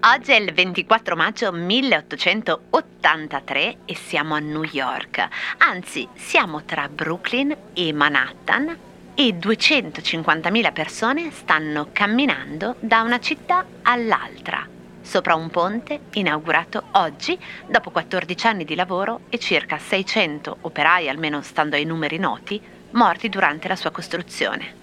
Oggi è il 24 maggio 1883 e siamo a New York. Anzi, siamo tra Brooklyn e Manhattan e 250.000 persone stanno camminando da una città all'altra, sopra un ponte inaugurato oggi dopo 14 anni di lavoro e circa 600 operai, almeno stando ai numeri noti, morti durante la sua costruzione.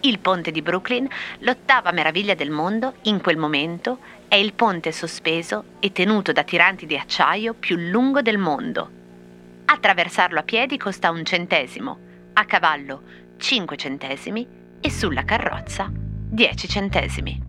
Il ponte di Brooklyn, l'ottava meraviglia del mondo, in quel momento è il ponte sospeso e tenuto da tiranti di acciaio più lungo del mondo. Attraversarlo a piedi costa un centesimo, a cavallo 5 centesimi e sulla carrozza 10 centesimi.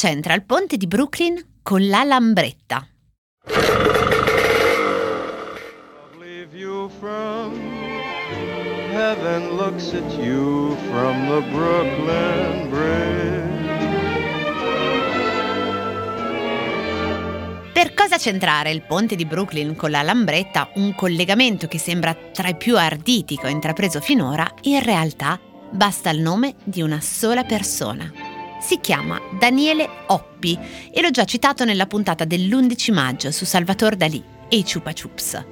C'entra il ponte di Brooklyn con la lambretta? Heaven looks at you from the Brooklyn Bridge. Per cosa centrare il ponte di Brooklyn con la lambretta, un collegamento che sembra tra i più arditi che ho intrapreso finora, in realtà basta il nome di una sola persona si chiama Daniele Oppi e l'ho già citato nella puntata dell'11 maggio su Salvatore Dalì e i Chupa Chups,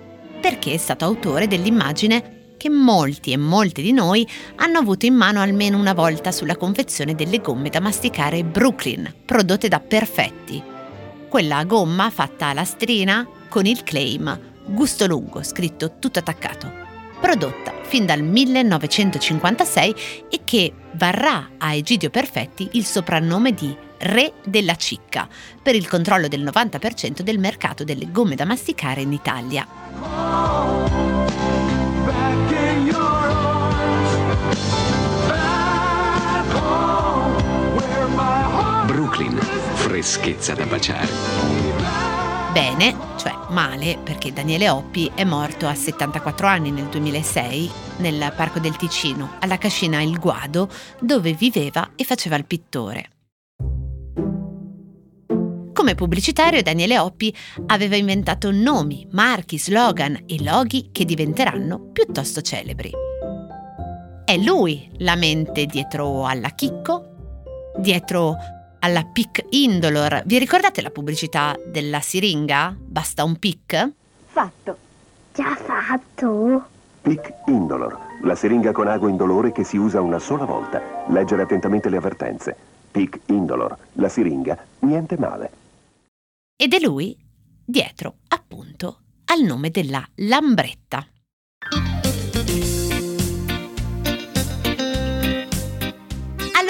perché è stato autore dell'immagine che molti e molte di noi hanno avuto in mano almeno una volta sulla confezione delle gomme da masticare Brooklyn, prodotte da Perfetti. Quella gomma fatta a lastrina con il claim gusto lungo, scritto tutto attaccato prodotta fin dal 1956 e che varrà a Egidio Perfetti il soprannome di Re della Cicca per il controllo del 90% del mercato delle gomme da masticare in Italia. Brooklyn, freschezza da baciare. Bene, cioè male, perché Daniele Oppi è morto a 74 anni nel 2006 nel Parco del Ticino, alla cascina Il Guado, dove viveva e faceva il pittore. Come pubblicitario Daniele Oppi aveva inventato nomi, marchi, slogan e loghi che diventeranno piuttosto celebri. È lui la mente dietro alla Chicco, dietro alla PIC Indolor. Vi ricordate la pubblicità della siringa? Basta un PIC? Fatto. Già fatto. PIC Indolor, la siringa con ago indolore che si usa una sola volta. Leggere attentamente le avvertenze. PIC Indolor, la siringa, niente male. Ed è lui dietro, appunto, al nome della Lambretta.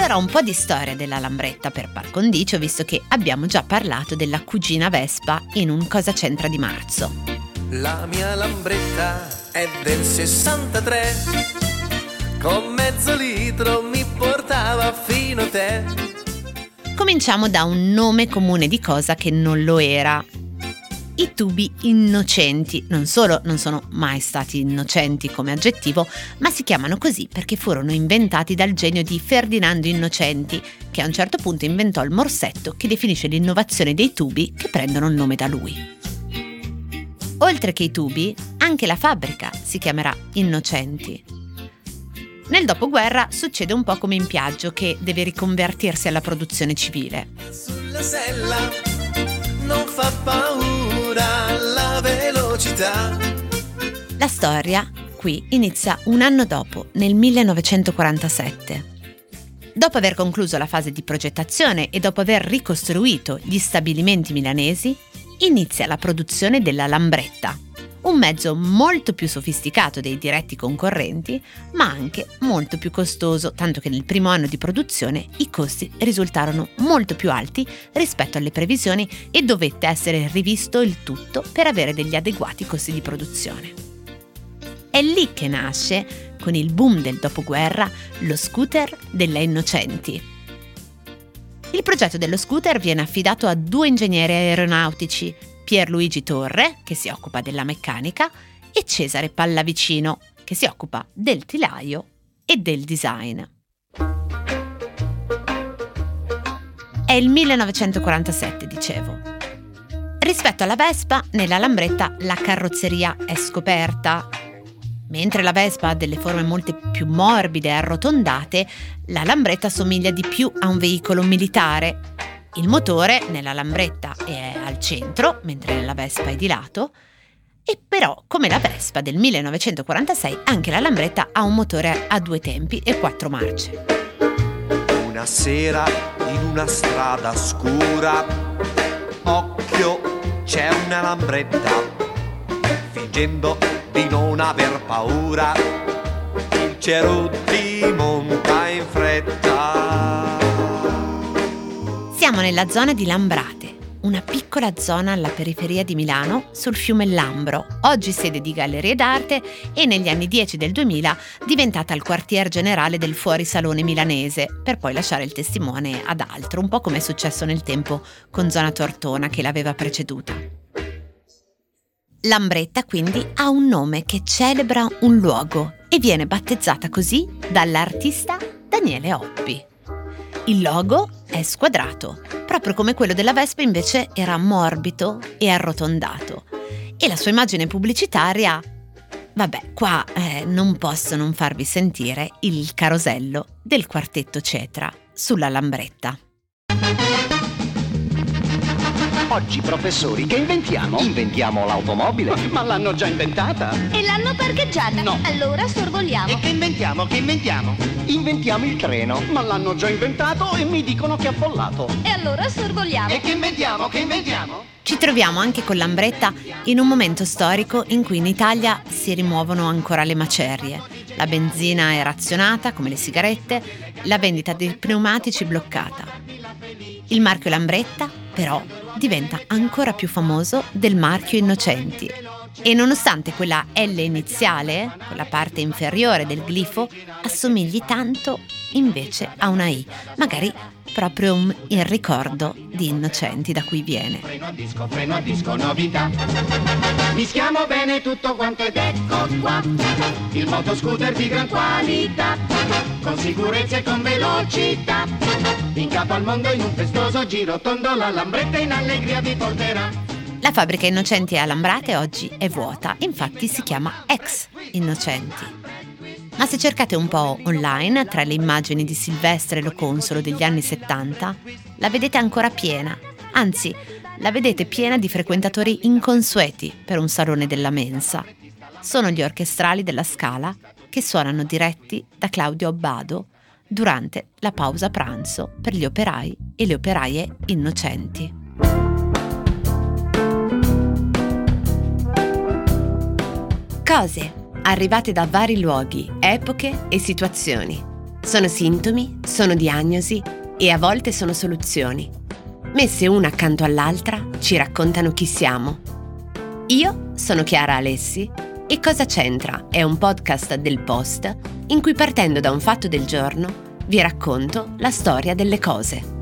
Allora un po' di storia della Lambretta per par condicio, visto che abbiamo già parlato della cugina Vespa in un Cosa c'entra di marzo. La mia Lambretta è del 63, con mezzo litro mi portava fino a te. Cominciamo da un nome comune di cosa che non lo era, i tubi innocenti. Non solo non sono mai stati innocenti come aggettivo, ma si chiamano così perché furono inventati dal genio di Ferdinando Innocenti, che a un certo punto inventò il morsetto che definisce l'innovazione dei tubi che prendono il nome da lui. Oltre che i tubi, anche la fabbrica si chiamerà Innocenti. Nel dopoguerra succede un po' come in Piaggio che deve riconvertirsi alla produzione civile. Sulla sella non fa paura paura la velocità. La storia qui inizia un anno dopo, nel 1947. Dopo aver concluso la fase di progettazione e dopo aver ricostruito gli stabilimenti milanesi, inizia la produzione della Lambretta, un mezzo molto più sofisticato dei diretti concorrenti, ma anche molto più costoso, tanto che nel primo anno di produzione i costi risultarono molto più alti rispetto alle previsioni e dovette essere rivisto il tutto per avere degli adeguati costi di produzione. È lì che nasce, con il boom del dopoguerra, lo scooter delle innocenti. Il progetto dello scooter viene affidato a due ingegneri aeronautici, Pierluigi Torre, che si occupa della meccanica, e Cesare Pallavicino, che si occupa del telaio e del design. È il 1947, dicevo. Rispetto alla Vespa, nella Lambretta la carrozzeria è scoperta. Mentre la Vespa ha delle forme molto più morbide e arrotondate, la Lambretta somiglia di più a un veicolo militare. Il motore nella Lambretta è al centro, mentre nella Vespa è di lato, e però, come la Vespa del 1946, anche la Lambretta ha un motore a due tempi e quattro marce. Una sera in una strada scura, occhio, c'è una lambretta, fingendo di non aver paura, il Cerutti monta in fretta. Siamo nella zona di Lambrate, una piccola zona alla periferia di Milano sul fiume Lambro, oggi sede di gallerie d'arte e negli anni 10 del 2000 diventata il quartier generale del fuorisalone milanese, per poi lasciare il testimone ad altro, un po' come è successo nel tempo con Zona Tortona che l'aveva preceduta. Lambretta quindi ha un nome che celebra un luogo e viene battezzata così dall'artista Daniele Oppi. Il logo è squadrato, proprio come quello della Vespa invece era morbido e arrotondato. E la sua immagine pubblicitaria... Vabbè, qua eh, non posso non farvi sentire il carosello del quartetto Cetra sulla Lambretta. Oggi, professori, che inventiamo? Inventiamo l'automobile. Ma l'hanno già inventata. E l'hanno parcheggiata. No. Allora sorvoliamo. E che inventiamo? Che inventiamo? Inventiamo il treno. Ma l'hanno già inventato e mi dicono che è affollato. E allora sorvoliamo. E che inventiamo? Che inventiamo? Ci troviamo anche con Lambretta in un momento storico in cui in Italia si rimuovono ancora le macerie. La benzina è razionata, come le sigarette, la vendita dei pneumatici bloccata. Il marchio Lambretta, però, diventa ancora più famoso del marchio Innocenti. E nonostante quella L iniziale, quella parte inferiore del glifo, assomigli tanto invece a una I, magari proprio un- il ricordo di Innocenti da cui viene. Freno a disco, freno a disco, novità. Mischiamo bene tutto quanto ed ecco qua. Il motoscooter di gran qualità. Con sicurezza e con velocità. In capo al mondo in un festoso giro tondo la lambretta in allegria vi porterà. La fabbrica Innocenti a Lambrate oggi è vuota, infatti si chiama Ex Innocenti. Ma se cercate un po' online, tra le immagini di Silvestre Lo Consolo degli anni 70, la vedete ancora piena, anzi, la vedete piena di frequentatori inconsueti per un salone della mensa. Sono gli orchestrali della Scala che suonano diretti da Claudio Abbado durante la pausa pranzo per gli operai e le operaie innocenti. Cose arrivate da vari luoghi, epoche e situazioni. Sono sintomi, sono diagnosi e a volte sono soluzioni. Messe una accanto all'altra ci raccontano chi siamo. Io sono Chiara Alessi e Cosa c'entra è un podcast del Post in cui partendo da un fatto del giorno vi racconto la storia delle cose.